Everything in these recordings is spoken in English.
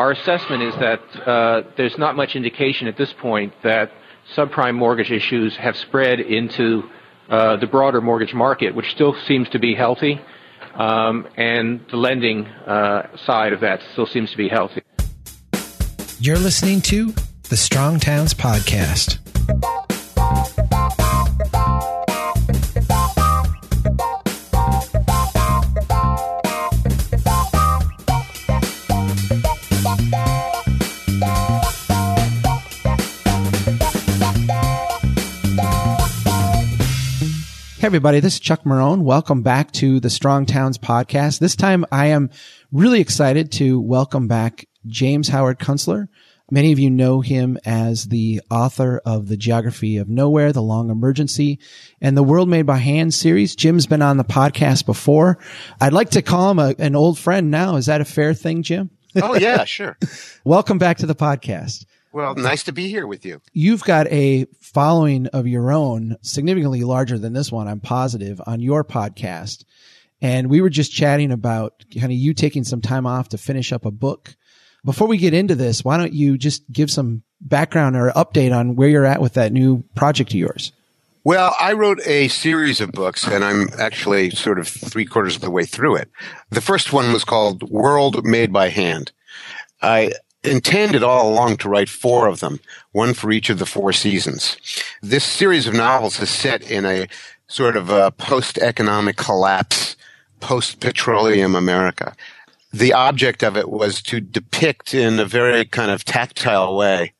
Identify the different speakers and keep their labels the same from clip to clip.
Speaker 1: our assessment is that uh, there's not much indication at this point that subprime mortgage issues have spread into uh, the broader mortgage market, which still seems to be healthy, um, and the lending uh, side of that still seems to be healthy.
Speaker 2: You're listening to the Strong Towns Podcast. Hey everybody, this is Chuck Marohn. Welcome back to the Strong Towns podcast. This time I am really excited to welcome back James Howard Kunstler. Many of you know him as the author of The Geography of Nowhere, The Long Emergency, and the World Made by Hand series. Jim's been on the podcast before. I'd like to call him a, an old friend now. Is that a fair thing, Jim?
Speaker 3: Oh yeah, sure.
Speaker 2: Welcome back to the podcast.
Speaker 3: Well, nice to be here with you.
Speaker 2: You've got a following of your own, significantly larger than this one, I'm positive, on your podcast. And we were just chatting about kind of you taking some time off to finish up a book. Before we get into this, why don't you just give some background or update on where you're at with that new project of yours?
Speaker 3: Well, I wrote a series of books and I'm actually sort of three quarters of the way through it. The first one was called World Made by Hand. I intended all along to write four of them, one for each of the four seasons. This series of novels is set in a sort of a post-economic collapse, post-petroleum America. The object of it was to depict in a very kind of tactile way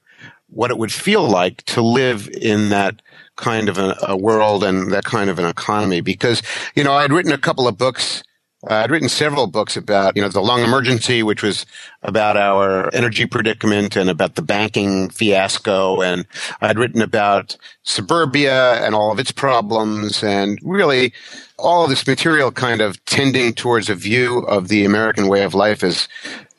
Speaker 3: what it would feel like to live in that kind of a, a world and that kind of an economy. Because, you know, I'd written a couple of books uh, I'd written several books about, you know, the long emergency, which was about our energy predicament and about the banking fiasco. And I'd written about suburbia and all of its problems and really all of this material kind of tending towards a view of the American way of life as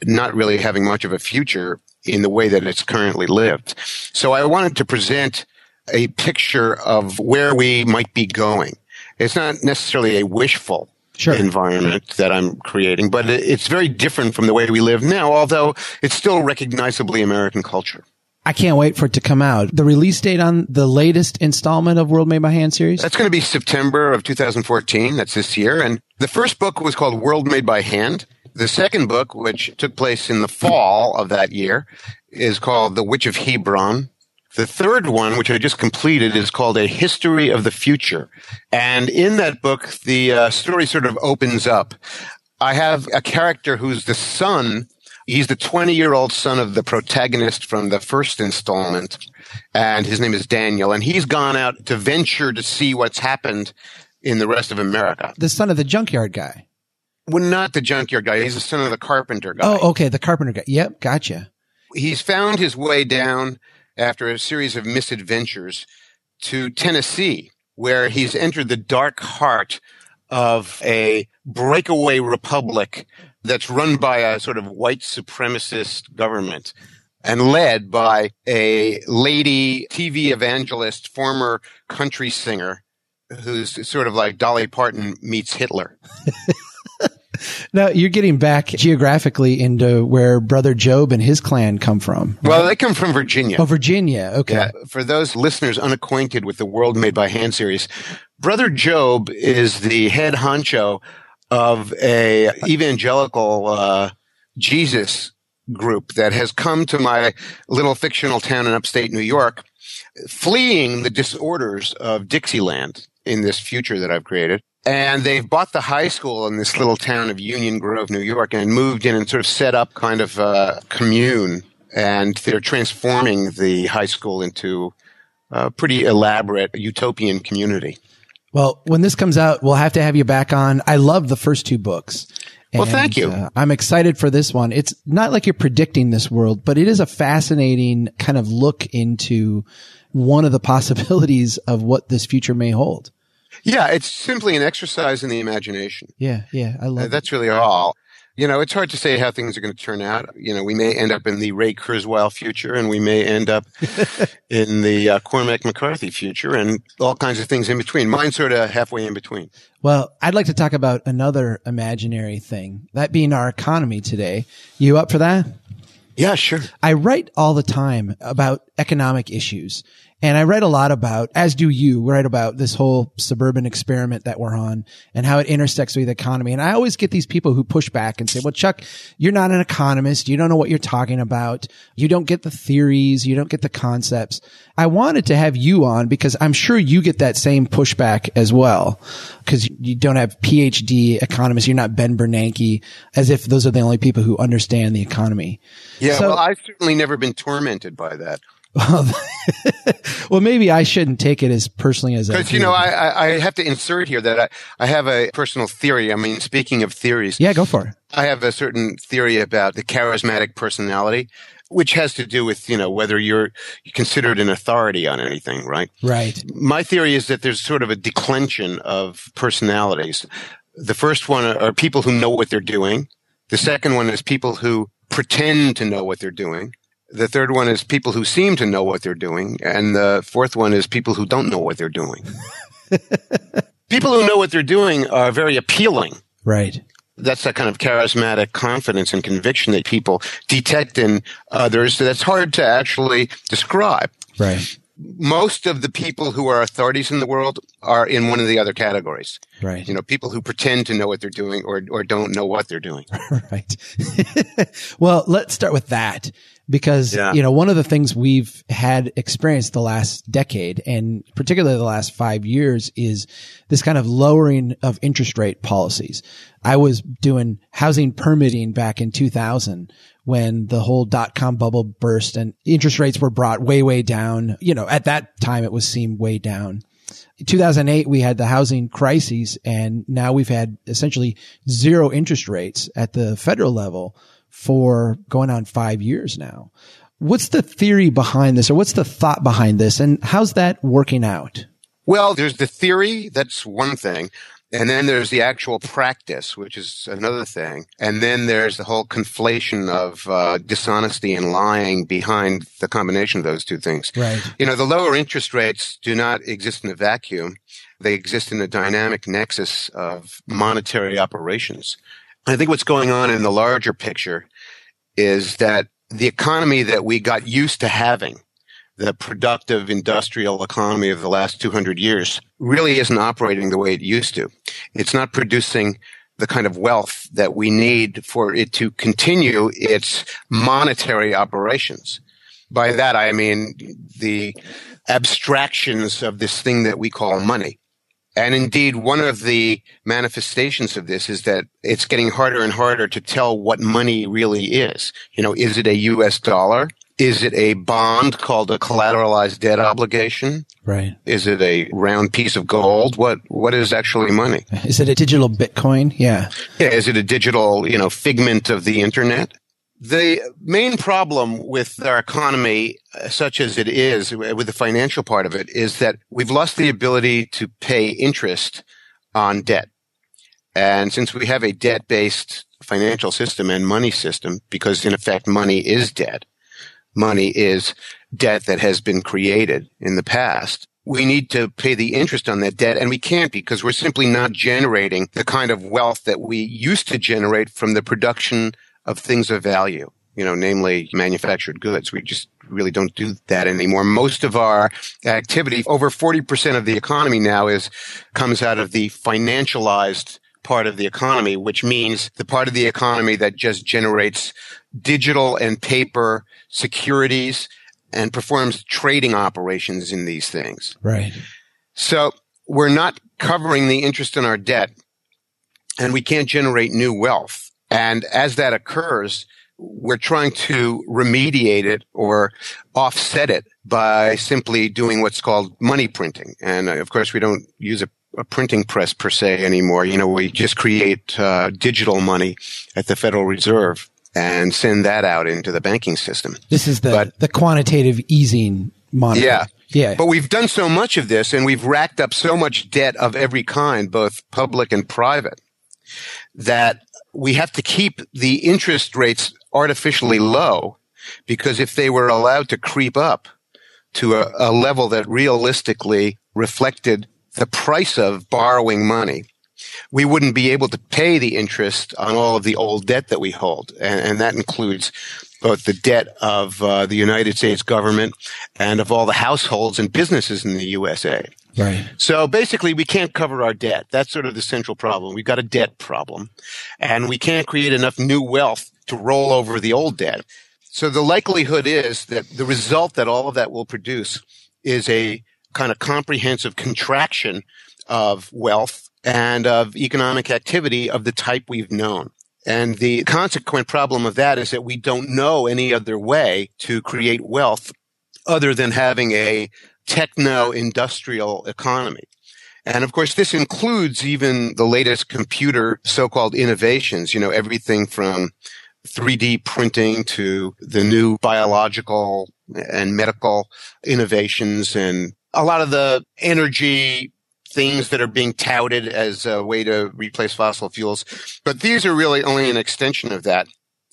Speaker 3: not really having much of a future in the way that it's currently lived. So I wanted to present a picture of where we might be going. It's not necessarily a wishful sure. environment that I'm creating, but it's very different from the way we live now, although it's still recognizably American culture.
Speaker 2: I can't wait for it to come out. The release date on the latest installment of World Made by Hand series?
Speaker 3: That's going to be September of 2014. That's this year. And the first book was called World Made by Hand. The second book, which took place in the fall of that year, is called The Witch of Hebron. The third one, which I just completed, is called A History of the Future. And in that book, the uh, story sort of opens up. I have a character who's the son. He's the 20 year old son of the protagonist from the first installment. And his name is Daniel. And he's gone out to venture to see what's happened in the rest of America.
Speaker 2: The son of the junkyard guy.
Speaker 3: Well, not the junkyard guy. He's the son of the carpenter guy.
Speaker 2: Oh, okay. The carpenter guy. Yep. Gotcha.
Speaker 3: He's found his way down after a series of misadventures to Tennessee, where he's entered the dark heart of a breakaway republic that's run by a sort of white supremacist government and led by a lady TV evangelist, former country singer, who's sort of like Dolly Parton meets Hitler.
Speaker 2: now you're getting back geographically into where Brother Job and his clan come from.
Speaker 3: Right? Well, they come from Virginia.
Speaker 2: Oh, Virginia. Okay. Yeah,
Speaker 3: for those listeners unacquainted with the World Made by Hand series, Brother Job is the head honcho of a evangelical uh, Jesus group that has come to my little fictional town in upstate New York, fleeing the disorders of Dixieland in this future that I've created. And they've bought the high school in this little town of Union Grove, New York, and moved in and sort of set up kind of a commune. And they're transforming the high school into a pretty elaborate utopian community.
Speaker 2: Well, when this comes out, we'll have to have you back on. I love the first two books.
Speaker 3: well, thank you. Uh,
Speaker 2: I'm excited for this one. It's not like you're predicting this world, but it is a fascinating kind of look into one of the possibilities of what this future may hold.
Speaker 3: Yeah, it's simply an exercise in the imagination.
Speaker 2: Yeah, yeah, I love. Uh,
Speaker 3: that's really all. You know, it's hard to say how things are going to turn out. You know, we may end up in the Ray Kurzweil future, and we may end up in the uh, Cormac McCarthy future, and all kinds of things in between. Mine's sort of halfway in between.
Speaker 2: Well, I'd like to talk about another imaginary thing, that being our economy today. You up for that?
Speaker 3: Yeah, sure.
Speaker 2: I write all the time about economic issues and I write a lot about, as do you, write about this whole suburban experiment that we're on and how it intersects with the economy. And I always get these people who push back and say, well, Chuck, you're not an economist. You don't know what you're talking about. You don't get the theories. You don't get the concepts. I wanted to have you on because I'm sure you get that same pushback as well because you don't have PhD economists. You're not Ben Bernanke as if those are the only people who understand the economy.
Speaker 3: Yeah. So, well, I've certainly never been tormented by that.
Speaker 2: Um, well, maybe I shouldn't take it as personally as I.
Speaker 3: because you know I, I have to insert here that I, I have a personal theory. I mean, speaking of theories,
Speaker 2: yeah, go for it.
Speaker 3: I have a certain theory about the charismatic personality, which has to do with you know whether you're considered an authority on anything, right?
Speaker 2: Right.
Speaker 3: My theory is that there's sort of a declension of personalities. The first one are people who know what they're doing. The second one is people who pretend to know what they're doing. The third one is people who seem to know what they're doing. And the fourth one is people who don't know what they're doing. people who know what they're doing are very appealing.
Speaker 2: Right.
Speaker 3: That's that kind of charismatic confidence and conviction that people detect in others that's hard to actually describe.
Speaker 2: Right.
Speaker 3: Most of the people who are authorities in the world are in one of the other categories.
Speaker 2: Right.
Speaker 3: You know, people who pretend to know what they're doing or, or don't know what they're doing.
Speaker 2: right. well, let's start with that because, yeah. you know, one of the things we've had experienced the last decade and particularly the last five years is this kind of lowering of interest rate policies. I was doing housing permitting back in 2000 when the whole dot com bubble burst and interest rates were brought way, way down. You know, at that time it was seemed way down. In 2008, we had the housing crises and now we've had essentially zero interest rates at the federal level for going on five years now. What's the theory behind this or what's the thought behind this and how's that working out?
Speaker 3: Well, there's the theory. That's one thing. And then there's the actual practice, which is another thing. And then there's the whole conflation of uh, dishonesty and lying behind the combination of those two things.
Speaker 2: Right.
Speaker 3: You know, the lower interest rates do not exist in a vacuum. They exist in a dynamic nexus of monetary operations. I think what's going on in the larger picture is that the economy that we got used to having, the productive industrial economy of the last 200 years, really isn't operating the way it used to. It's not producing the kind of wealth that we need for it to continue its monetary operations. By that, I mean the abstractions of this thing that we call money. And indeed, one of the manifestations of this is that it's getting harder and harder to tell what money really is. You know, is it a US dollar? Is it a bond called a collateralized debt obligation?
Speaker 2: Right.
Speaker 3: Is it a round piece of gold? What what is actually money?
Speaker 2: Is it a digital Bitcoin? Yeah.
Speaker 3: Yeah. Is it a digital, you know, figment of the internet? The main problem with our economy, such as it is, with the financial part of it, is that we've lost the ability to pay interest on debt. And since we have a debt based financial system and money system, because in effect money is debt, money is debt that has been created in the past. We need to pay the interest on that debt and we can't because we're simply not generating the kind of wealth that we used to generate from the production of things of value, you know, namely manufactured goods. We just really don't do that anymore. Most of our activity, over 40% of the economy now is, comes out of the financialized part of the economy, which means the part of the economy that just generates digital and paper securities and performs trading operations in these things.
Speaker 2: Right.
Speaker 3: So we're not covering the interest in our debt and we can't generate new wealth. And as that occurs, we're trying to remediate it or offset it by simply doing what's called money printing. And uh, of course, we don't use a, a printing press per se anymore. You know, we just create uh, digital money at the Federal Reserve and send that out into the banking system.
Speaker 2: This is the but, the quantitative easing model.
Speaker 3: Yeah.
Speaker 2: Yeah.
Speaker 3: But we've done so much of this and we've racked up so much debt of every kind, both public and private, that we have to keep the interest rates artificially low because if they were allowed to creep up to a, a level that realistically reflected the price of borrowing money, we wouldn't be able to pay the interest on all of the old debt that we hold. And, and that includes both the debt of uh, the United States government and of all the households and businesses in the USA.
Speaker 2: Right.
Speaker 3: So basically, we can't cover our debt. That's sort of the central problem. We've got a debt problem, and we can't create enough new wealth to roll over the old debt. So the likelihood is that the result that all of that will produce is a kind of comprehensive contraction of wealth and of economic activity of the type we've known. And the consequent problem of that is that we don't know any other way to create wealth other than having a techno industrial economy. And of course, this includes even the latest computer so-called innovations, you know, everything from 3D printing to the new biological and medical innovations and a lot of the energy things that are being touted as a way to replace fossil fuels. But these are really only an extension of that.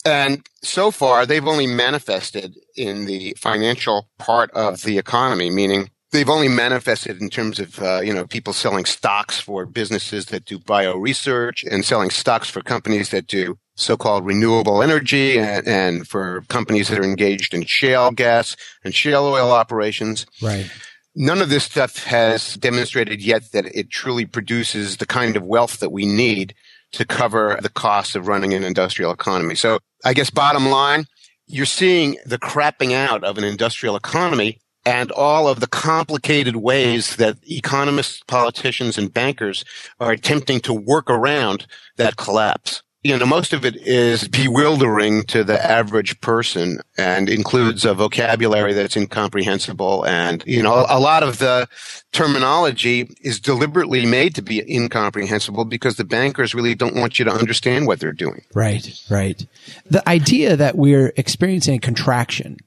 Speaker 3: And so far, they've only manifested in the financial part of the economy, meaning they've only manifested in terms of uh, you know people selling stocks for businesses that do bio research and selling stocks for companies that do so-called renewable energy and, and for companies that are engaged in shale gas and shale oil operations.
Speaker 2: Right.
Speaker 3: None of this stuff has demonstrated yet that it truly produces the kind of wealth that we need to cover the costs of running an industrial economy. So I guess bottom line, you're seeing the crapping out of an industrial economy and all of the complicated ways that economists, politicians, and bankers are attempting to work around that collapse you know, most of it is bewildering to the average person and includes a vocabulary that's incomprehensible. And, you know, a lot of the terminology is deliberately made to be incomprehensible because the bankers really don't want you to understand what they're doing.
Speaker 2: Right, right. The idea that we're experiencing contraction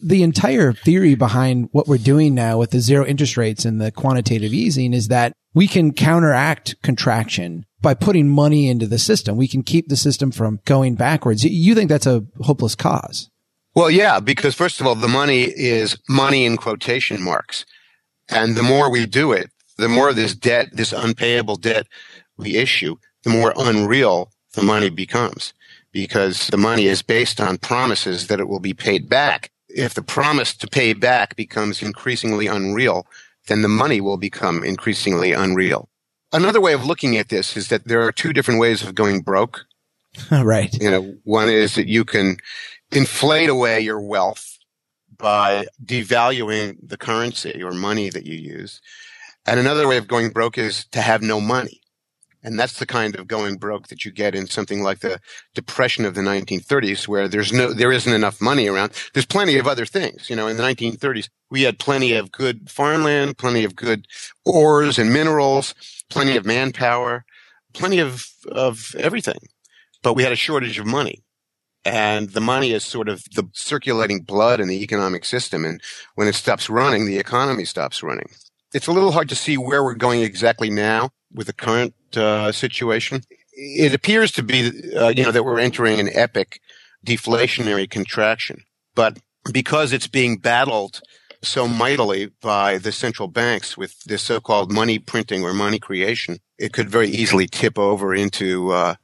Speaker 2: the entire theory behind what we're doing now with the zero interest rates and the quantitative easing is that we can counteract contraction by putting money into the system. We can keep the system from going backwards. You think that's a hopeless cause?
Speaker 3: Well, yeah, because first of all, the money is money in quotation marks. And the more we do it, the more this debt, this unpayable debt we issue, the more unreal the money becomes because the money is based on promises that it will be paid back. If the promise to pay back becomes increasingly unreal, then the money will become increasingly unreal. Another way of looking at this is that there are two different ways of going broke.
Speaker 2: right.
Speaker 3: You know, one is that you can inflate away your wealth by devaluing the currency or money that you use. And another way of going broke is to have no money. And that's the kind of going broke that you get in something like the depression of the 1930s, where there's no, there isn't enough money around. There's plenty of other things. You know, in the 1930s, we had plenty of good farmland, plenty of good ores and minerals, plenty of manpower, plenty of, of everything. But we had a shortage of money. And the money is sort of the circulating blood in the economic system. And when it stops running, the economy stops running. It's a little hard to see where we're going exactly now with the current uh, situation. It appears to be, uh, you know, that we're entering an epic deflationary contraction. But because it's being battled so mightily by the central banks with this so-called money printing or money creation, it could very easily tip over into uh,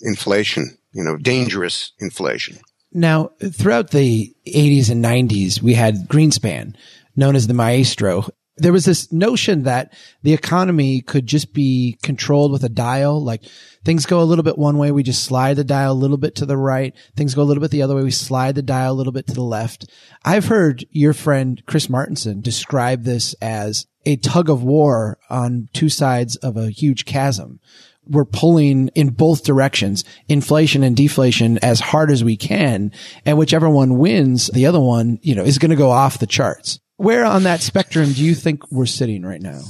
Speaker 3: inflation, you know, dangerous inflation.
Speaker 2: Now, throughout the 80s and 90s, we had Greenspan, known as the maestro, there was this notion that the economy could just be controlled with a dial. Like things go a little bit one way, we just slide the dial a little bit to the right. Things go a little bit the other way, we slide the dial a little bit to the left. I've heard your friend Chris Martenson describe this as a tug of war on two sides of a huge chasm. We're pulling in both directions, inflation and deflation as hard as we can. And whichever one wins, the other one, you know, is going to go off the charts. Where on that spectrum do you think we're sitting right now?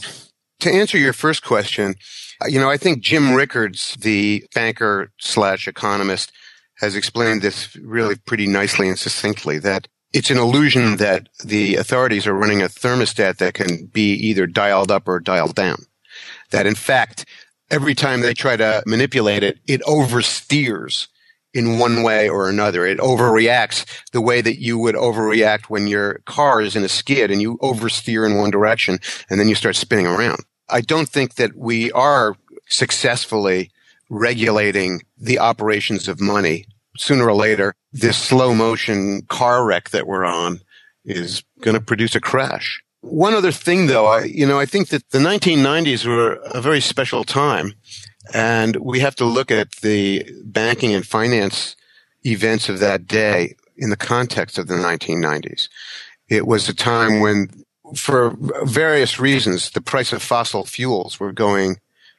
Speaker 3: To answer your first question, you know, I think Jim Rickards, the banker slash economist, has explained this really pretty nicely and succinctly that it's an illusion that the authorities are running a thermostat that can be either dialed up or dialed down. That in fact, every time they try to manipulate it, it oversteers in one way or another. It overreacts the way that you would overreact when your car is in a skid and you oversteer in one direction and then you start spinning around. I don't think that we are successfully regulating the operations of money, sooner or later, this slow motion car wreck that we're on is going to produce a crash. One other thing though, I, you know, I think that the 1990s were a very special time and we have to look at the banking and finance events of that day in the context of the 1990s. It was a time when, for various reasons, the price of fossil fuels were going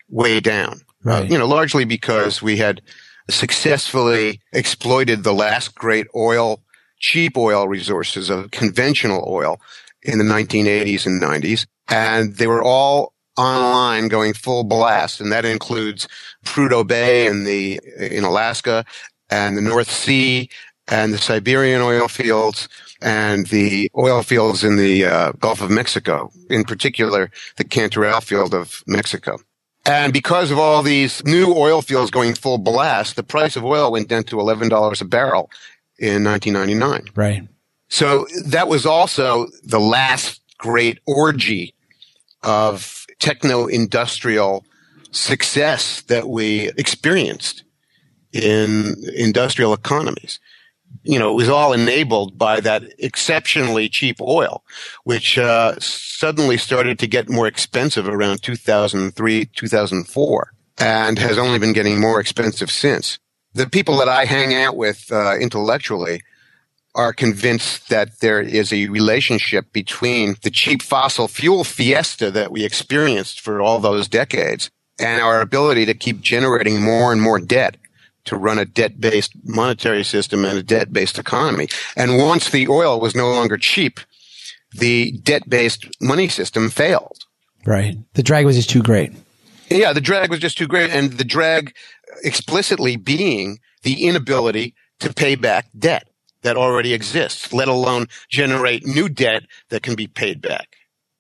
Speaker 3: way down.
Speaker 2: Right.
Speaker 3: You know, largely because we had successfully exploited the last great oil, cheap oil resources of conventional oil in the 1980s and 90s. And they were all online going full blast. And that includes Prudhoe Bay in the, in Alaska and the North Sea and the Siberian oil fields and the oil fields in the uh, Gulf of Mexico, in particular the Cantarell field of Mexico. And because of all these new oil fields going full blast, the price of oil went down to $11 a barrel in 1999.
Speaker 2: Right.
Speaker 3: So that was also the last great orgy of techno industrial success that we experienced in industrial economies. You know, it was all enabled by that exceptionally cheap oil, which uh, suddenly started to get more expensive around 2003, 2004, and has only been getting more expensive since. The people that I hang out with uh, intellectually are convinced that there is a relationship between the cheap fossil fuel fiesta that we experienced for all those decades and our ability to keep generating more and more debt to run a debt-based monetary system and a debt-based economy. And once the oil was no longer cheap, the debt-based money system failed.
Speaker 2: Right. The drag was just too great.
Speaker 3: Yeah, the drag was just too great. And the drag explicitly being the inability to pay back debt that already exists, let alone generate new debt that can be paid back.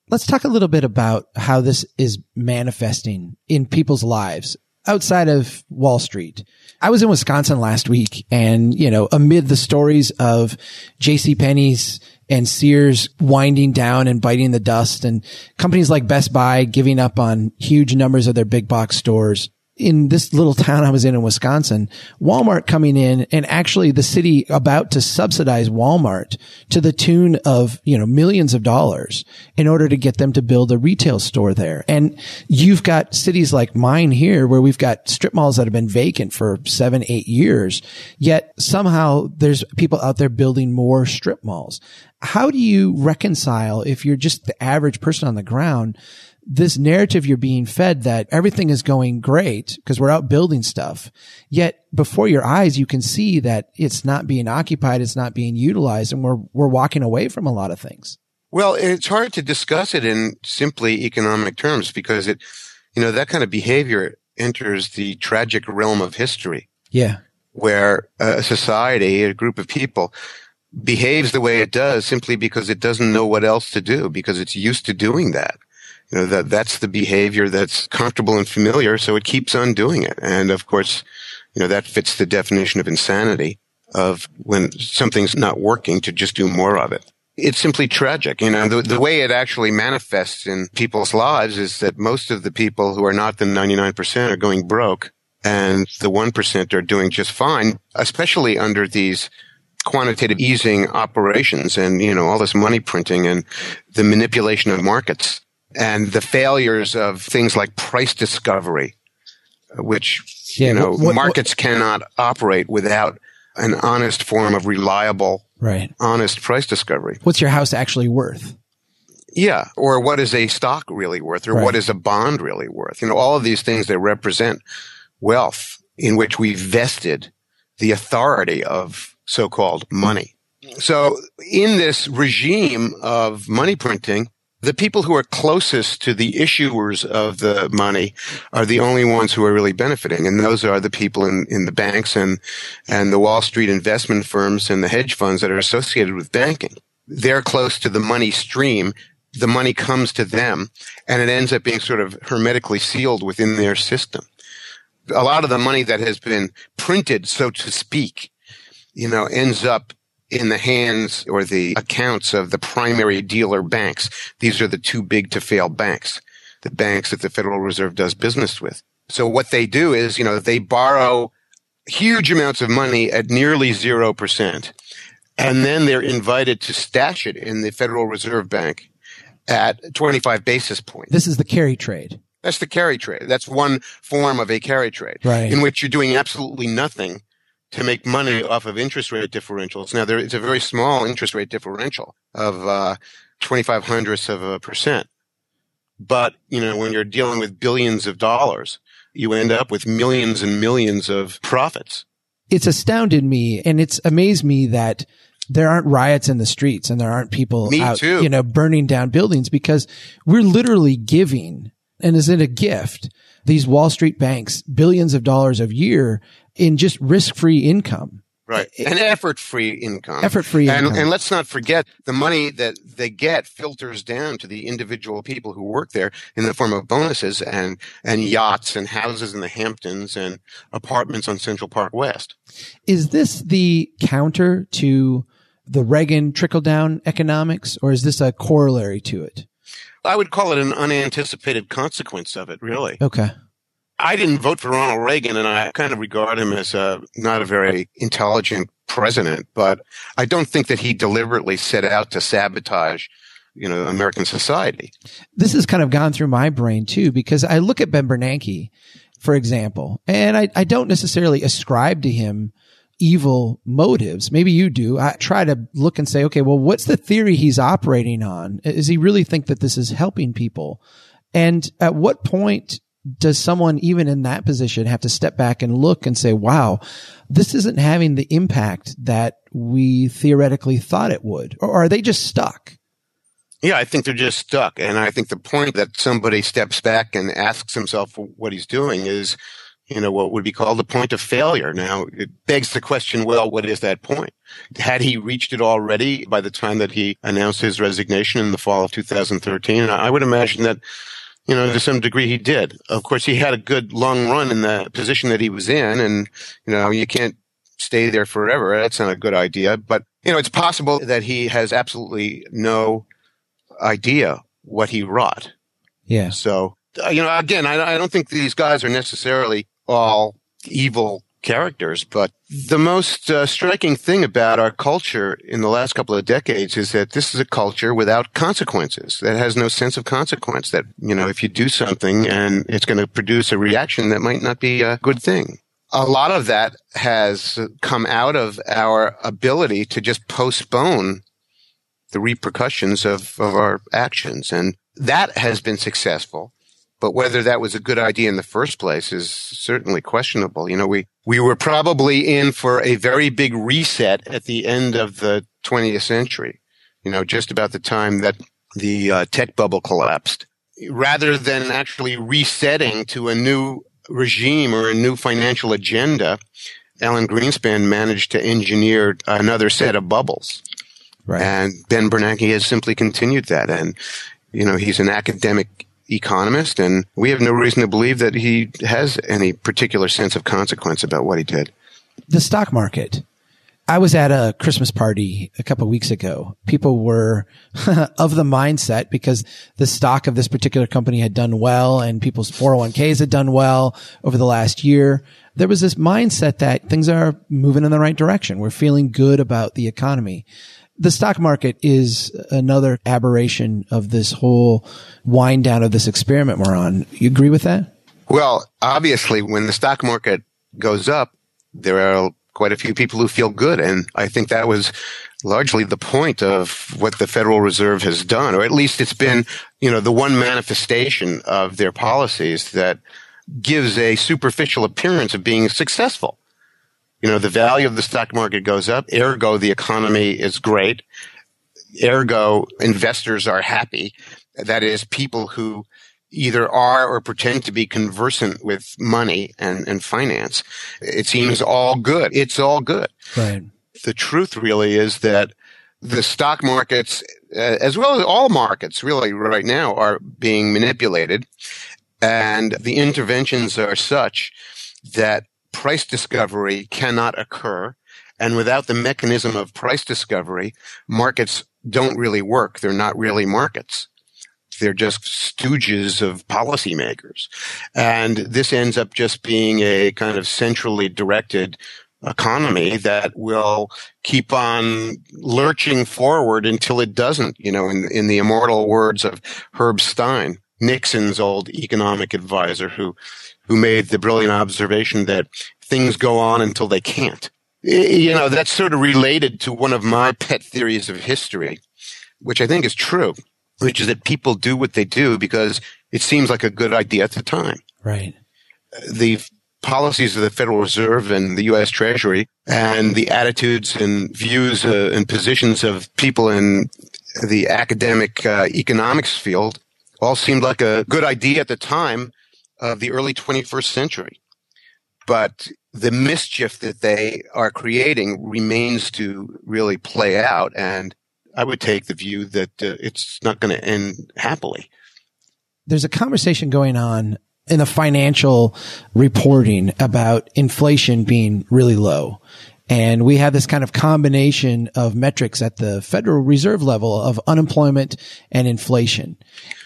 Speaker 2: Let's talk a little bit about how this is manifesting in people's lives outside of Wall Street. I was in Wisconsin last week and, you know, amid the stories of J.C. Penney's and Sears winding down and biting the dust and companies like Best Buy giving up on huge numbers of their big box stores in this little town I was in in Wisconsin, Walmart coming in and actually the city about to subsidize Walmart to the tune of, you know, millions of dollars in order to get them to build a retail store there. And you've got cities like mine here where we've got strip malls that have been vacant for seven, eight years. Yet somehow there's people out there building more strip malls. How do you reconcile if you're just the average person on the ground? This narrative you're being fed that everything is going great because we're out building stuff. Yet before your eyes, you can see that it's not being occupied. It's not being utilized and we're, we're walking away from a lot of things.
Speaker 3: Well, it's hard to discuss it in simply economic terms because it, you know, that kind of behavior enters the tragic realm of history.
Speaker 2: Yeah.
Speaker 3: Where a society, a group of people behaves the way it does simply because it doesn't know what else to do because it's used to doing that you know, that that's the behavior that's comfortable and familiar. So it keeps on doing it. And of course, you know, that fits the definition of insanity of when something's not working to just do more of it. It's simply tragic. You know, the, the way it actually manifests in people's lives is that most of the people who are not the 99% are going broke and the 1% are doing just fine, especially under these quantitative easing operations and, you know, all this money printing and the manipulation of markets and the failures of things like price discovery, which yeah, you know what, markets what, cannot operate without an honest form of reliable,
Speaker 2: right,
Speaker 3: honest price discovery.
Speaker 2: What's your house actually worth?
Speaker 3: Yeah, or what is a stock really worth, or right. what is a bond really worth? You know, all of these things that represent wealth in which we vested the authority of so-called money. So in this regime of money printing, the people who are closest to the issuers of the money are the only ones who are really benefiting. And those are the people in, in the banks and, and the Wall Street investment firms and the hedge funds that are associated with banking. They're close to the money stream. The money comes to them and it ends up being sort of hermetically sealed within their system. A lot of the money that has been printed, so to speak, you know, ends up in the hands or the accounts of the primary dealer banks. These are the too big to fail banks, the banks that the Federal Reserve does business with. So what they do is, you know, they borrow huge amounts of money at nearly 0%. And then they're invited to stash it in the Federal Reserve Bank at 25 basis points.
Speaker 2: This is the carry trade.
Speaker 3: That's the carry trade. That's one form of a carry trade
Speaker 2: Right.
Speaker 3: in which you're doing absolutely nothing to make money off of interest rate differentials. Now there is a very small interest rate differential of, uh, 25 hundredths of a percent. But, you know, when you're dealing with billions of dollars, you end up with millions and millions of profits.
Speaker 2: It's astounded me and it's amazed me that there aren't riots in the streets and there aren't people
Speaker 3: Me
Speaker 2: out,
Speaker 3: too.
Speaker 2: you know, burning down buildings because we're literally giving and is it a gift? These Wall Street banks billions of dollars a year in just risk-free income.
Speaker 3: Right. Eh, eh, and effort free income.
Speaker 2: Effort-free
Speaker 3: and. And let's not forget the money that they get filters down to the individual people who work there in the form of bonuses and, and yachts and houses in the Hamptons and apartments on Central Park West.
Speaker 2: Is this the counter to the Reagan trickle down economics or is this a corollary to it?
Speaker 3: I would call it an unanticipated consequence of it, really.
Speaker 2: Okay.
Speaker 3: I didn't vote for Ronald Reagan and I kind of regard him as a, not a very intelligent president, but I don't think that he deliberately set out to sabotage, you know, American society.
Speaker 2: this has kind of gone through my brain too, because I look at Ben Bernanke, for example, and I, I don't necessarily ascribe to him evil motives. Maybe you do. I try to look and say, okay, well, what's the theory he's operating on? Does he really think that this is helping people? And at what point does someone even in that position have to step back and look and say, wow, this isn't having the impact that we theoretically thought it would? Or are they just stuck?
Speaker 3: Yeah, I think they're just stuck. And I think the point that somebody steps back and asks himself what he's doing is, you know, what would be called the point of failure. Now, it begs the question, well, what is that point? Had he reached it already by the time that he announced his resignation in the fall of 2013? I would imagine that, you know, to some degree he did. Of course, he had a good long run in the position that he was in and, you know, you can't stay there forever. That's not a good idea. But, you know, it's possible that he has absolutely no idea what he wrought.
Speaker 2: Yeah.
Speaker 3: So, uh, you know, again, I, I don't think these guys are necessarily all evil characters, but the most uh, striking thing about our culture in the last couple of decades is that this is a culture without consequences, that has no sense of consequence, that, you know, if you do something and it's going to produce a reaction that might not be a good thing. A lot of that has come out of our ability to just postpone the repercussions of, of our actions. And that has been successful. But whether that was a good idea in the first place is certainly questionable. You know, we, we were probably in for a very big reset at the end of the 20th century. You know, just about the time that the uh, tech bubble collapsed. Rather than actually resetting to a new regime or a new financial agenda, Alan Greenspan managed to engineer another set of bubbles.
Speaker 2: Right.
Speaker 3: And Ben Bernanke has simply continued that. And, you know, he's an academic economist and we have no reason to believe that he has any particular sense of consequence about what he did.
Speaker 2: the stock market. I was at a Christmas party a couple weeks ago. People were of the mindset because the stock of this particular company had done well and people's 401ks had done well over the last year. There was this mindset that things are moving in the right direction. We're feeling good about the economy. The stock market is another aberration of this whole wind down of this experiment we're on. You agree with that?
Speaker 3: Well, obviously, when the stock market goes up, there are quite a few people who feel good. And I think that was largely the point of what the Federal Reserve has done, or at least it's been, you know, the one manifestation of their policies that gives a superficial appearance of being successful. You know, the value of the stock market goes up, ergo the economy is great, ergo investors are happy. That is, people who either are or pretend to be conversant with money and, and finance. It seems all good. It's all good.
Speaker 2: Right.
Speaker 3: The truth really is that the stock markets, uh, as well as all markets really right now are being manipulated and the interventions are such that price discovery cannot occur. And without the mechanism of price discovery, markets don't really work. They're not really markets. they're just stooges of policymakers. And this ends up just being a kind of centrally directed economy that will keep on lurching forward until it doesn't, you know, in, in the immortal words of Herb Stein, Nixon's old economic advisor who, who made the brilliant observation that things go on until they can't. You know, that's sort of related to one of my pet theories of history, which I think is true, which is that people do what they do because it seems like a good idea at the time.
Speaker 2: Right.
Speaker 3: The policies of the Federal Reserve and the U.S. Treasury and the attitudes and views uh, and positions of people in the academic uh, economics field all seemed like a good idea at the time of the early 21st century. But the mischief that they are creating remains to really play out. And I would take the view that uh, it's not going to end happily.
Speaker 2: There's a conversation going on in the financial reporting about inflation being really low. And we have this kind of combination of metrics at the Federal Reserve level of unemployment and inflation.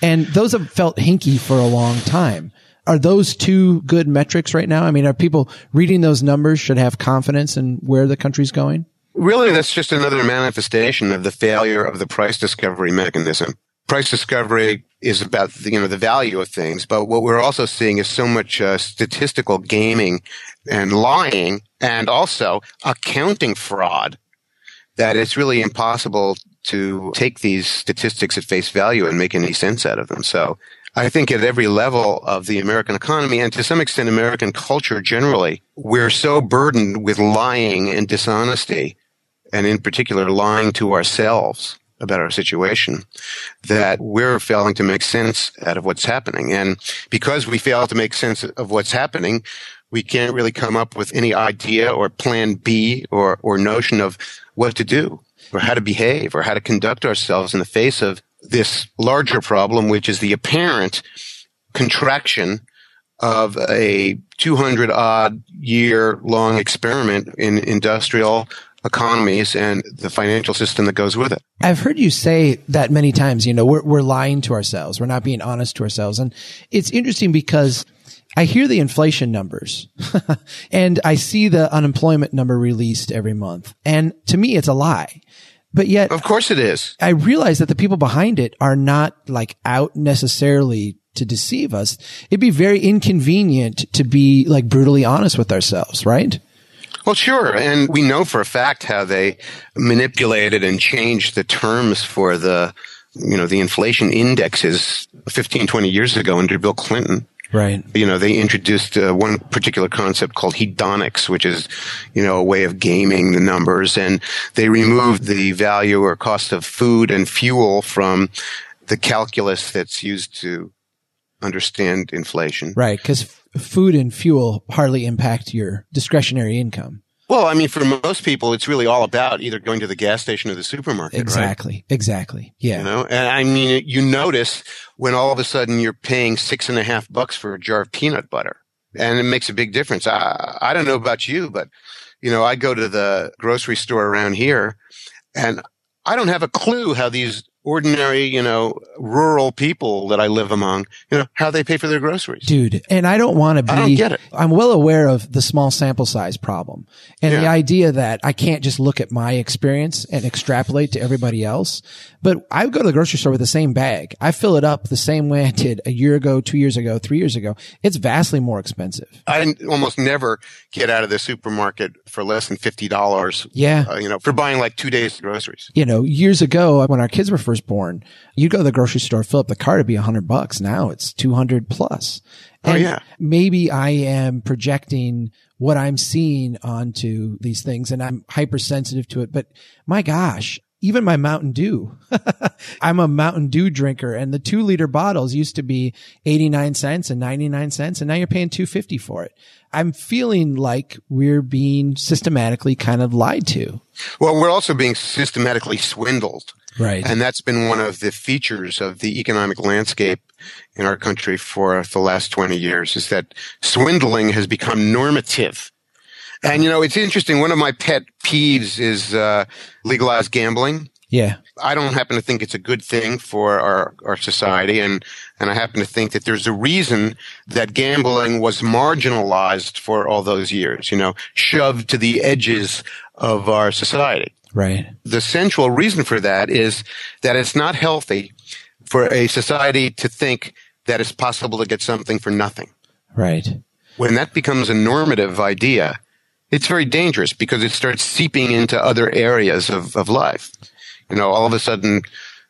Speaker 2: And those have felt hinky for a long time. Are those two good metrics right now? I mean, are people reading those numbers should have confidence in where the country's going?
Speaker 3: Really, that's just another manifestation of the failure of the price discovery mechanism price discovery is about the, you know the value of things, but what we're also seeing is so much uh, statistical gaming and lying, and also accounting fraud that it's really impossible to take these statistics at face value and make any sense out of them. So I think at every level of the American economy and to some extent American culture generally, we're so burdened with lying and dishonesty and in particular lying to ourselves about our situation that we're failing to make sense out of what's happening. And because we fail to make sense of what's happening, we can't really come up with any idea or plan B or, or notion of what to do or how to behave or how to conduct ourselves in the face of this larger problem, which is the apparent contraction of a 200 odd year long experiment in industrial economies and the financial system that goes with it.
Speaker 2: I've heard you say that many times, you know, we're, we're lying to ourselves. We're not being honest to ourselves. And it's interesting because I hear the inflation numbers and I see the unemployment number released every month. And to me, it's a lie. But yet,
Speaker 3: of course it is.
Speaker 2: I realize that the people behind it are not like out necessarily to deceive us. It'd be very inconvenient to be like brutally honest with ourselves, right?
Speaker 3: Well, sure. And we know for a fact how they manipulated and changed the terms for the, you know, the inflation indexes 15, 20 years ago under Bill Clinton.
Speaker 2: Right.
Speaker 3: You know, they introduced uh, one particular concept called hedonics, which is, you know, a way of gaming the numbers. And they removed the value or cost of food and fuel from the calculus that's used to understand inflation.
Speaker 2: Right. Because food and fuel hardly impact your discretionary income.
Speaker 3: Well, I mean, for most people, it's really all about either going to the gas station or the supermarket.
Speaker 2: Exactly.
Speaker 3: Right?
Speaker 2: Exactly. Yeah.
Speaker 3: You know, and I mean, you notice when all of a sudden you're paying six and a half bucks for a jar of peanut butter and it makes a big difference. I, I don't know about you, but you know, I go to the grocery store around here and I don't have a clue how these ordinary, you know, rural people that I live among, you know, how they pay for their groceries.
Speaker 2: Dude, and I don't want to be,
Speaker 3: I don't get it.
Speaker 2: I'm well aware of the small sample size problem and
Speaker 3: Yeah.
Speaker 2: the idea that I can't just look at my experience and extrapolate to everybody else. But I go to the grocery store with the same bag. I fill it up the same way I did a year ago, two years ago, three years ago. It's vastly more expensive.
Speaker 3: I almost never get out of the supermarket for less than $50,
Speaker 2: Yeah.
Speaker 3: uh, you know, for buying like two days groceries.
Speaker 2: you know, years ago when our kids were first born, you'd go to the grocery store, fill up the car, it'd be a hundred bucks. Now it's 200 plus.
Speaker 3: Oh, yeah.
Speaker 2: Maybe I am projecting what I'm seeing onto these things and I'm hypersensitive to it. But my gosh, even my Mountain Dew, I'm a Mountain Dew drinker and the two liter bottles used to be 89 cents and 99 cents. And now you're paying 250 for it. I'm feeling like we're being systematically kind of lied to.
Speaker 3: Well, we're also being systematically swindled.
Speaker 2: Right.
Speaker 3: And that's been one of the features of the economic landscape in our country for the last 20 years is that swindling has become normative. And you know, it's interesting. One of my pet peeves is uh, legalized gambling.
Speaker 2: Yeah.
Speaker 3: I don't happen to think it's a good thing for our, our society. And, and I happen to think that there's a reason that gambling was marginalized for all those years, you know, shoved to the edges of our society.
Speaker 2: Right.
Speaker 3: The central reason for that is that it's not healthy for a society to think that it's possible to get something for nothing.
Speaker 2: Right.
Speaker 3: When that becomes a normative idea, it's very dangerous because it starts seeping into other areas of, of life. You know, all of a sudden,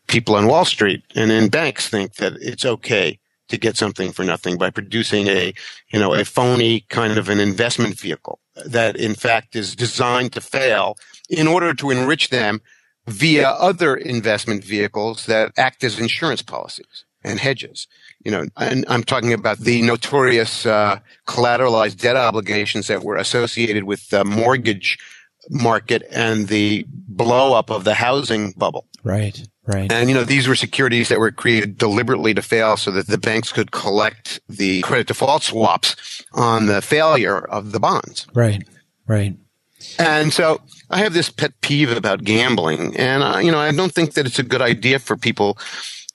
Speaker 3: people on Wall Street and in banks think that it's okay to get something for nothing by producing a, you know, a phony kind of an investment vehicle that in fact is designed to fail in order to enrich them via other investment vehicles that act as insurance policies and hedges. You know, and I'm talking about the notorious uh, collateralized debt obligations that were associated with the mortgage market and the blow up of the housing bubble.
Speaker 2: Right. Right.
Speaker 3: And, you know, these were securities that were created deliberately to fail so that the banks could collect the credit default swaps on the failure of the bonds.
Speaker 2: Right. Right.
Speaker 3: And so I have this pet peeve about gambling. And, uh, you know, I don't think that it's a good idea for people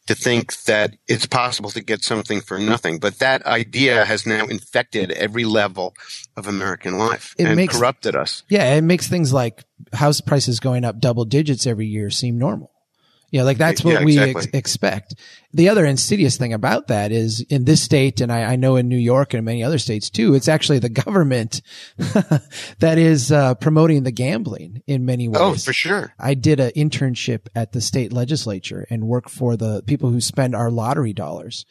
Speaker 3: to think that it's possible to get something for nothing. But that idea has now infected every level of American life
Speaker 2: It
Speaker 3: and
Speaker 2: makes-
Speaker 3: corrupted us.
Speaker 2: Yeah, it makes things like house prices going up double digits every year seem normal. Yeah, like that's what
Speaker 3: Yeah,
Speaker 2: we ex- expect. The other insidious thing about that is in this state, and I, I know in New York and many other states too, it's actually the government that is uh, promoting the gambling in many ways.
Speaker 3: Oh, for sure.
Speaker 2: I did an internship at the state legislature and worked for the people who spend our lottery dollars.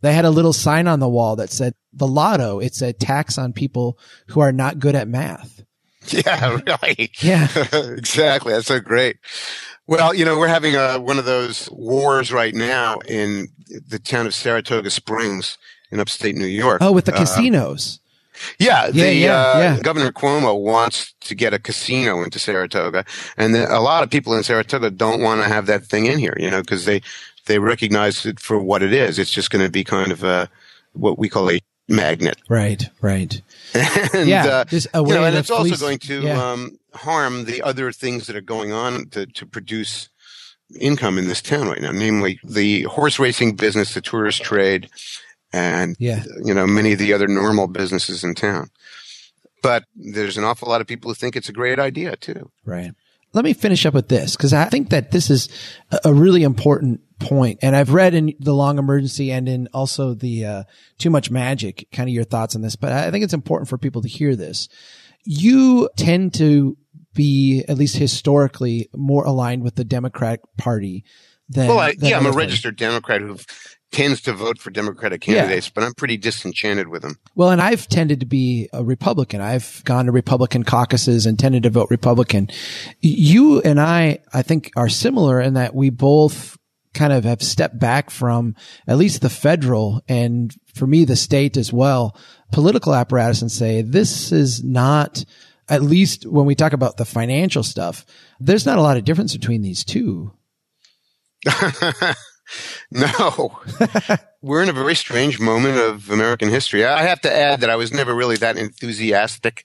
Speaker 2: They had a little sign on the wall that said, the lotto, it's a tax on people who are not good at math.
Speaker 3: Yeah, right.
Speaker 2: Yeah.
Speaker 3: exactly. That's so great. Well, you know, we're having a, one of those wars right now in the town of Saratoga Springs in upstate New York.
Speaker 2: Oh, with the
Speaker 3: Uh,
Speaker 2: casinos.
Speaker 3: yeah, the,
Speaker 2: Yeah, yeah,
Speaker 3: uh,
Speaker 2: yeah.
Speaker 3: Governor Cuomo wants to get a casino into Saratoga, and the, a lot of people in Saratoga don't want to have that thing in here, you know, because they they recognize it for what it is. It's just going to be kind of a what we call a magnet.
Speaker 2: Right, right.
Speaker 3: and,
Speaker 2: Yeah,
Speaker 3: uh,
Speaker 2: just a
Speaker 3: you know, and it's also going to
Speaker 2: yeah.
Speaker 3: um, harm the other things that are going on to, to produce income in this town right now, namely the horse racing business, the tourist trade, and
Speaker 2: Yeah.
Speaker 3: you know many of the other normal businesses in town. But there's an awful lot of people who think it's a great idea too.
Speaker 2: Right. Let me finish up with this because I think that this is a- really important point. And I've read in the long emergency and in also the uh, too much magic, kind of your thoughts on this, but I think it's important for people to hear this. You tend to be, at least historically, more aligned with the Democratic Party than.
Speaker 3: Well, I,
Speaker 2: than
Speaker 3: yeah, I'm a registered Democrat who tends to vote for Democratic
Speaker 2: Yeah.
Speaker 3: candidates, but I'm pretty disenchanted with them.
Speaker 2: Well, and I've tended to be a Republican. I've gone to Republican caucuses and tended to vote Republican. You and I, I think, are similar in that we both kind of have stepped back from at least the federal and for me, the state as well, political apparatus and say, this is not, at least when we talk about the financial stuff, there's not a lot of difference between these two.
Speaker 3: no, we're in a very strange moment of American history. I have to add that I was never really that enthusiastic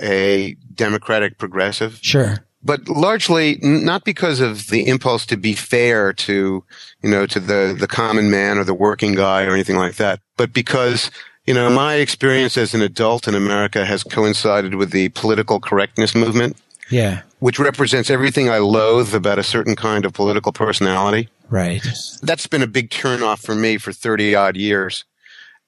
Speaker 3: a Democratic progressive,
Speaker 2: Sure.
Speaker 3: but largely not because of the impulse to be fair to, you know, to the, the common man or the working guy or anything like that, but because, you know, my experience as an adult in America has coincided with the political correctness movement,
Speaker 2: Yeah.
Speaker 3: which represents everything I loathe about a certain kind of political personality
Speaker 2: Right.
Speaker 3: that's been a big turnoff for me for 30 odd years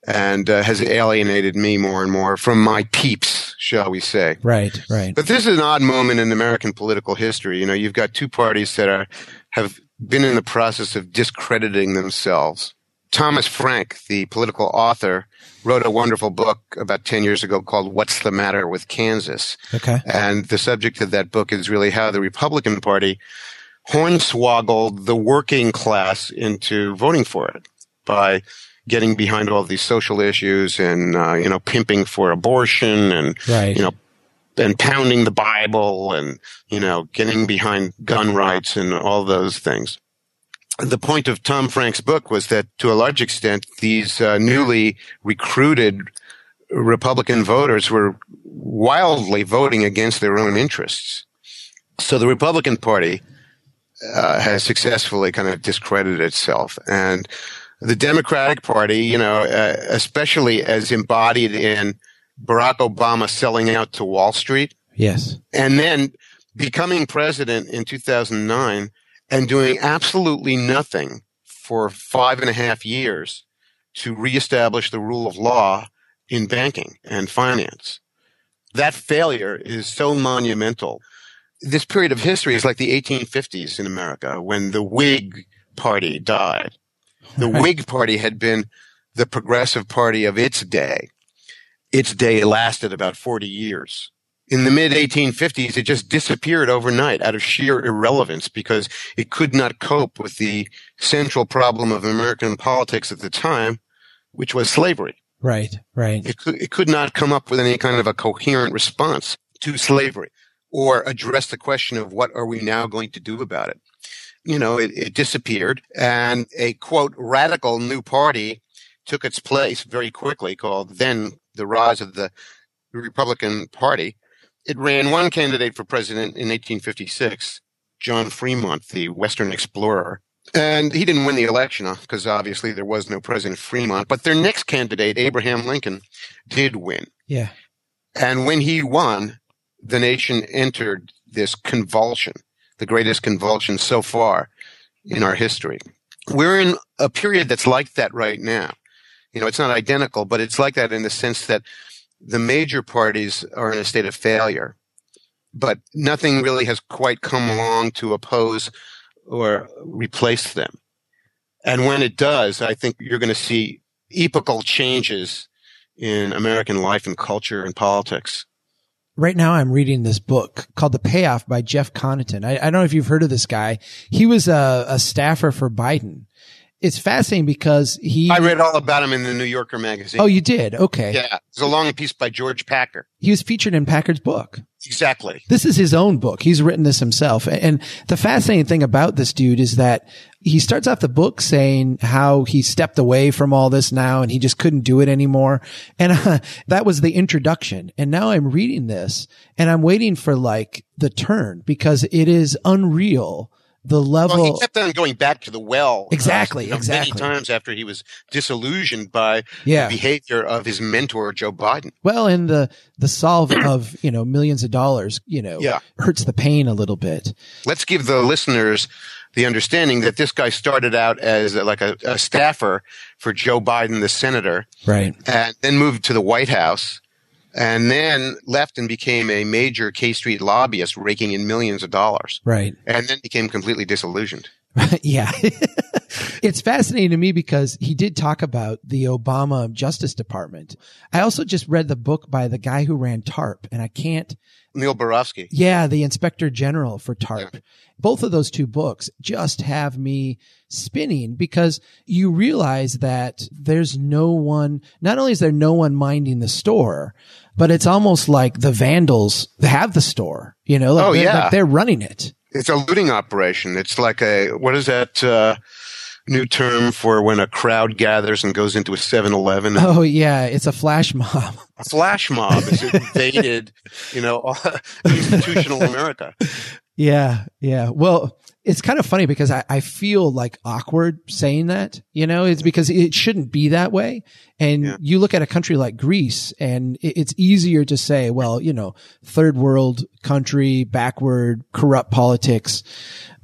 Speaker 3: and uh, has alienated me more and more from my peeps, shall we say.
Speaker 2: Right. Right.
Speaker 3: But this is an odd moment in American political history. You know, you've got two parties that are, have been in the process of discrediting themselves. Thomas Frank, the political author, wrote a wonderful book about 10 years ago called What's the Matter with Kansas?
Speaker 2: Okay.
Speaker 3: And the subject of that book is really how the Republican Party hornswoggled the working class into voting for it by getting behind all these social issues and, uh, you know, pimping for abortion and,
Speaker 2: Right.
Speaker 3: you know, and pounding the Bible and, you know, getting behind gun rights and all those things. The point of Tom Frank's book was that to a large extent, these uh, newly recruited Republican voters were wildly voting against their own interests. So the Republican Party uh, has successfully kind of discredited itself. And the Democratic Party, you know, uh, especially as embodied in Barack Obama selling out to Wall Street.
Speaker 2: Yes.
Speaker 3: And then becoming president in 2009 and doing absolutely nothing for five and a half years to reestablish the rule of law in banking and finance. That failure is so monumental. This period of history is like the 1850s in America when the Whig party died. The. Whig party had been the progressive party of its day. Its day lasted about 40 years. In the mid 1850s, it just disappeared overnight out of sheer irrelevance because it could not cope with the central problem of American politics at the time, which was slavery.
Speaker 2: Right, right.
Speaker 3: It could, it could not come up with any kind of a coherent response to slavery or address the question of what are we now going to do about it. You know, it, it disappeared and a quote radical new party took its place very quickly called then the rise of the Republican Party. It ran one candidate for president in 1856, John Fremont, the Western explorer. And he didn't win the election because uh, obviously there was no President Fremont. But their next candidate, Abraham Lincoln, did win.
Speaker 2: Yeah.
Speaker 3: And when he won, the nation entered this convulsion, the greatest convulsion so far in our history. We're in a period that's like that right now. You know, it's not identical, but it's like that in the sense that the major parties are in a state of failure, but nothing really has quite come along to oppose or replace them. And when it does, I think you're going to see epochal changes in American life and culture and politics.
Speaker 2: Right now, I'm reading this book called The Payoff by Jeff Connaughton. I, I don't know if you've heard of this guy. He was a, a staffer for Biden it's fascinating because he.
Speaker 3: I read all about him in the New Yorker magazine.
Speaker 2: Oh, you did? Okay.
Speaker 3: Yeah. It's a long piece by George Packer.
Speaker 2: He was featured in Packer's book.
Speaker 3: Exactly.
Speaker 2: This is his own book. He's written this himself. And the fascinating thing about this dude is that he starts off the book saying how he stepped away from all this now and he just couldn't do it anymore. And uh, that was the introduction. And now I'm reading this and I'm waiting for like the turn because it is unreal the level. Well,
Speaker 3: he kept on going back to the well.
Speaker 2: Exactly,
Speaker 3: uh, you know,
Speaker 2: exactly.
Speaker 3: Many times after he was disillusioned by yeah. the behavior of his mentor, Joe Biden.
Speaker 2: Well, and the, the solve of, you know, millions of dollars, you know,
Speaker 3: yeah.
Speaker 2: hurts the pain a little bit.
Speaker 3: Let's give the listeners the understanding that this guy started out as like a, a staffer for Joe Biden, the senator.
Speaker 2: Right.
Speaker 3: And then moved to the White House and then left and became a major K Street lobbyist, raking in millions of dollars.
Speaker 2: Right.
Speaker 3: And then became completely disillusioned.
Speaker 2: yeah. it's fascinating to me because he did talk about the Obama Justice Department. I also just read the book by the guy who ran TARP, and I can't.
Speaker 3: Neil Barofsky.
Speaker 2: Yeah, the Inspector General for TARP. Yeah. Both of those two books just have me spinning because you realize that there's no one, not only is there no one minding the store, but it's almost like the vandals have the store, you know, like
Speaker 3: oh,
Speaker 2: they're,
Speaker 3: yeah.
Speaker 2: Like they're running it.
Speaker 3: It's a looting operation. It's like a, what is that, uh, new term for when a crowd gathers and goes into a 7-Eleven.
Speaker 2: Oh yeah, it's a flash mob.
Speaker 3: A flash mob has invaded, you know, institutional America.
Speaker 2: Yeah, yeah. Well, it's kind of funny because I, I feel like awkward saying that, you know, it's because it shouldn't be that way. And yeah. you look at a country like Greece and it, it's easier to say, well, you know, third world country, backward, corrupt politics.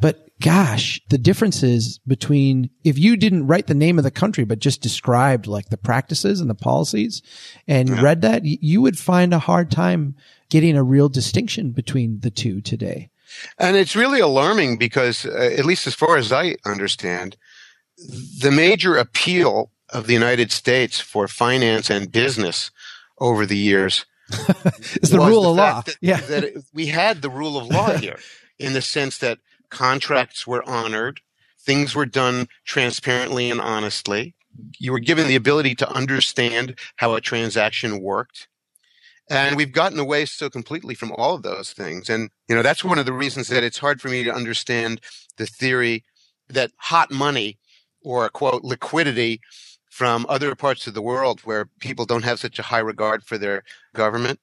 Speaker 2: But gosh, the differences between if you didn't write the name of the country, but just described like the practices and the policies and yeah. read that, you would find a hard time getting a real distinction between the two today.
Speaker 3: And it's really alarming because, uh, at least as far as I understand, the major appeal of the United States for finance and business over the years
Speaker 2: is the rule the of law.
Speaker 3: That,
Speaker 2: yeah.
Speaker 3: that it, we had the rule of law here in the sense that contracts were honored, things were done transparently and honestly. You were given the ability to understand how a transaction worked. And we've gotten away so completely from all of those things. And, you know, that's one of the reasons that it's hard for me to understand the theory that hot money or quote liquidity from other parts of the world where people don't have such a high regard for their government,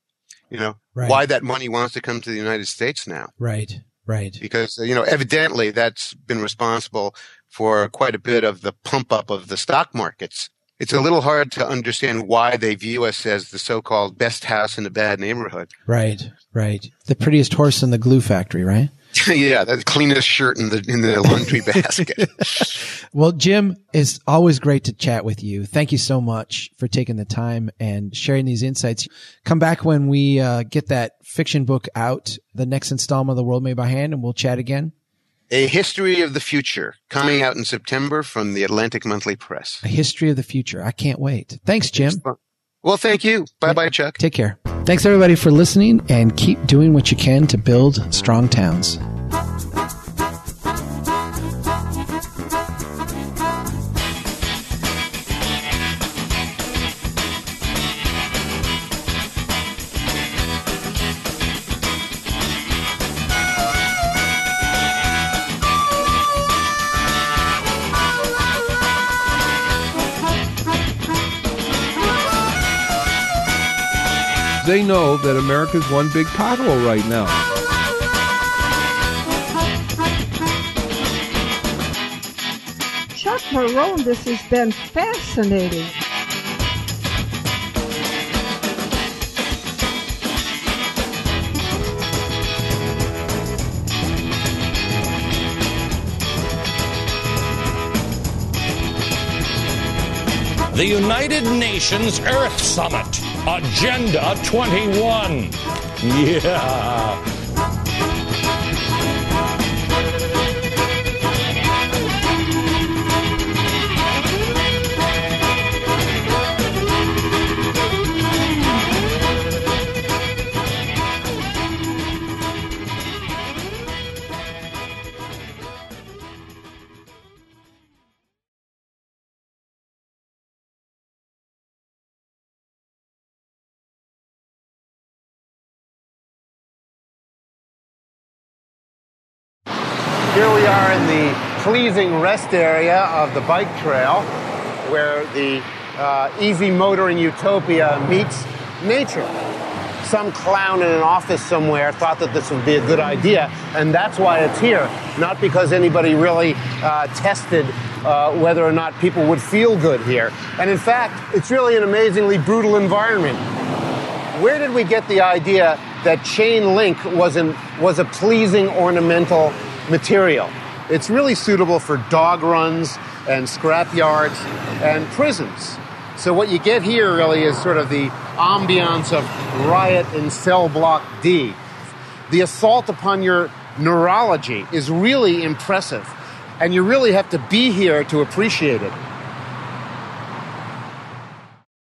Speaker 3: you know, right. why that money wants to come to the United States now.
Speaker 2: Right. Right.
Speaker 3: Because, you know, evidently that's been responsible for quite a bit of the pump up of the stock markets. It's a little hard to understand why they view us as the so-called best house in a bad neighborhood.
Speaker 2: Right, right. The prettiest horse in the glue factory, right?
Speaker 3: yeah, the cleanest shirt in the in the laundry basket.
Speaker 2: well, Jim, it's always great to chat with you. Thank you so much for taking the time and sharing these insights. Come back when we uh, get that fiction book out, the next installment of The World Made by Hand, and we'll chat again.
Speaker 3: A History of the Future, coming out in September from the Atlantic Monthly Press.
Speaker 2: A History of the Future. I can't wait. Thanks, Jim.
Speaker 3: Well, thank you. Bye bye, Chuck.
Speaker 2: Take care. Thanks, everybody, for listening, and keep doing what you can to build strong towns.
Speaker 4: They know that America's one big pothole right now.
Speaker 5: Chuck Marohn, this has been fascinating.
Speaker 6: The United Nations Earth Summit. Agenda 21. Yeah.
Speaker 7: Pleasing rest area of the bike trail where the uh, easy motoring utopia meets nature. Some clown in an office somewhere thought that this would be a good idea, and that's why it's here. Not because anybody really uh, tested uh, whether or not people would feel good here. And in fact, it's really an amazingly brutal environment. Where did we get the idea that chain link was, was a pleasing ornamental material. It's really suitable for dog runs and scrap yards and prisons. So what you get here really is sort of the ambiance of riot in cell block D. The assault upon your neurology is really impressive, and you really have to be here to appreciate it.